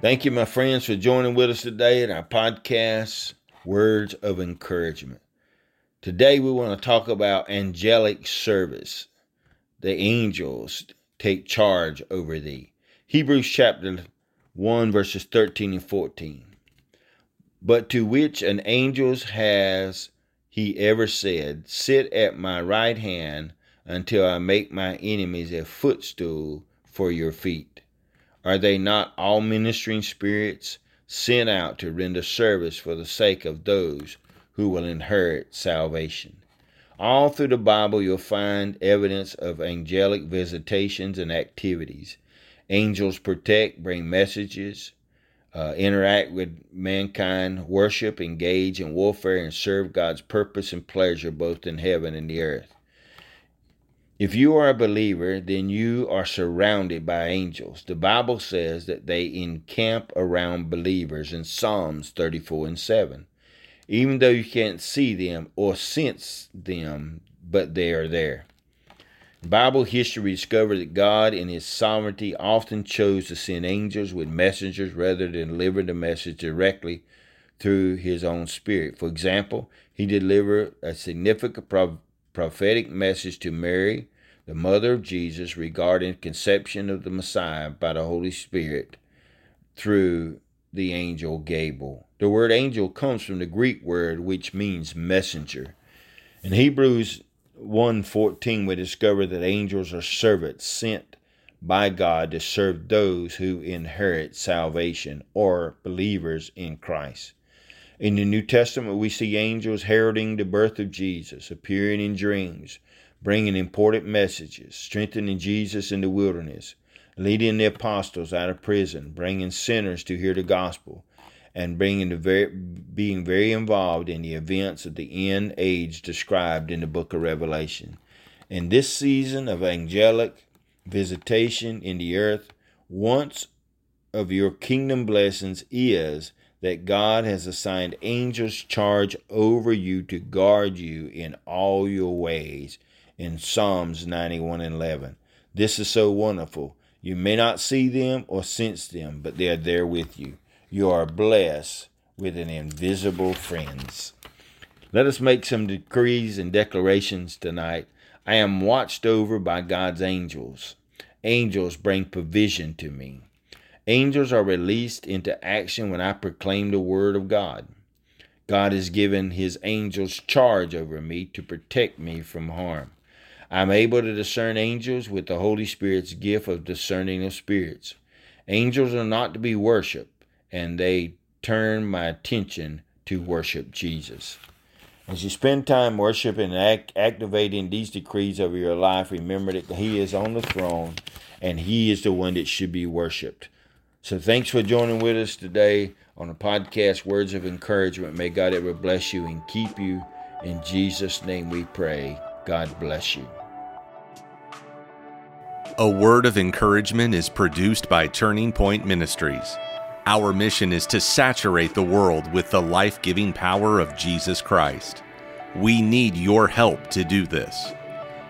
Thank you, my friends, for joining with us today in our podcast, Words of Encouragement. Today, we want to talk about angelic service. The angels take charge over thee. Hebrews chapter 1, verses 13 and 14. But to which an angels has he ever said, Sit at my right hand until I make my enemies a footstool for your feet. Are they not all ministering spirits sent out to render service for the sake of those who will inherit salvation? All through the Bible, you'll find evidence of angelic visitations and activities. Angels protect, bring messages, uh, interact with mankind, worship, engage in warfare, and serve God's purpose and pleasure both in heaven and the earth. If you are a believer, then you are surrounded by angels. The Bible says that they encamp around believers in Psalms 34 and 7. Even though you can't see them or sense them, but they are there. Bible history discovered that God, in His sovereignty, often chose to send angels with messengers rather than deliver the message directly through His own Spirit. For example, He delivered a significant prophetic message to Mary, the mother of Jesus, regarding conception of the Messiah by the Holy Spirit through the angel Gabriel. The word angel comes from the Greek word which means messenger. In Hebrews 1:14 we discover that angels are servants sent by God to serve those who inherit salvation or believers in Christ. In the New Testament we see angels heralding the birth of Jesus, appearing in dreams, bringing important messages, strengthening Jesus in the wilderness, leading the apostles out of prison, bringing sinners to hear the gospel, and bringing the very, being very involved in the events of the end age described in the book of Revelation. In this season of angelic visitation in the earth, once of your kingdom blessings is that God has assigned angels charge over you to guard you in all your ways in Psalms 91 and 11. This is so wonderful. You may not see them or sense them, but they are there with you. You are blessed with an invisible friends. Let us make some decrees and declarations tonight. I am watched over by God's angels. Angels bring provision to me. Angels are released into action when I proclaim the word of God. God has given his angels charge over me to protect me from harm. I'm able to discern angels with the Holy Spirit's gift of discerning of spirits. Angels are not to be worshiped and they turn my attention to worship Jesus. As you spend time worshiping and act, activating these decrees over your life, remember that He is on the throne and He is the one that should be worshiped. So thanks for joining with us today on the podcast Words of Encouragement. May God ever bless you and keep you. In Jesus' name we pray. God bless you. A Word of Encouragement is produced by Turning Point Ministries. Our mission is to saturate the world with the life giving power of Jesus Christ. We need your help to do this.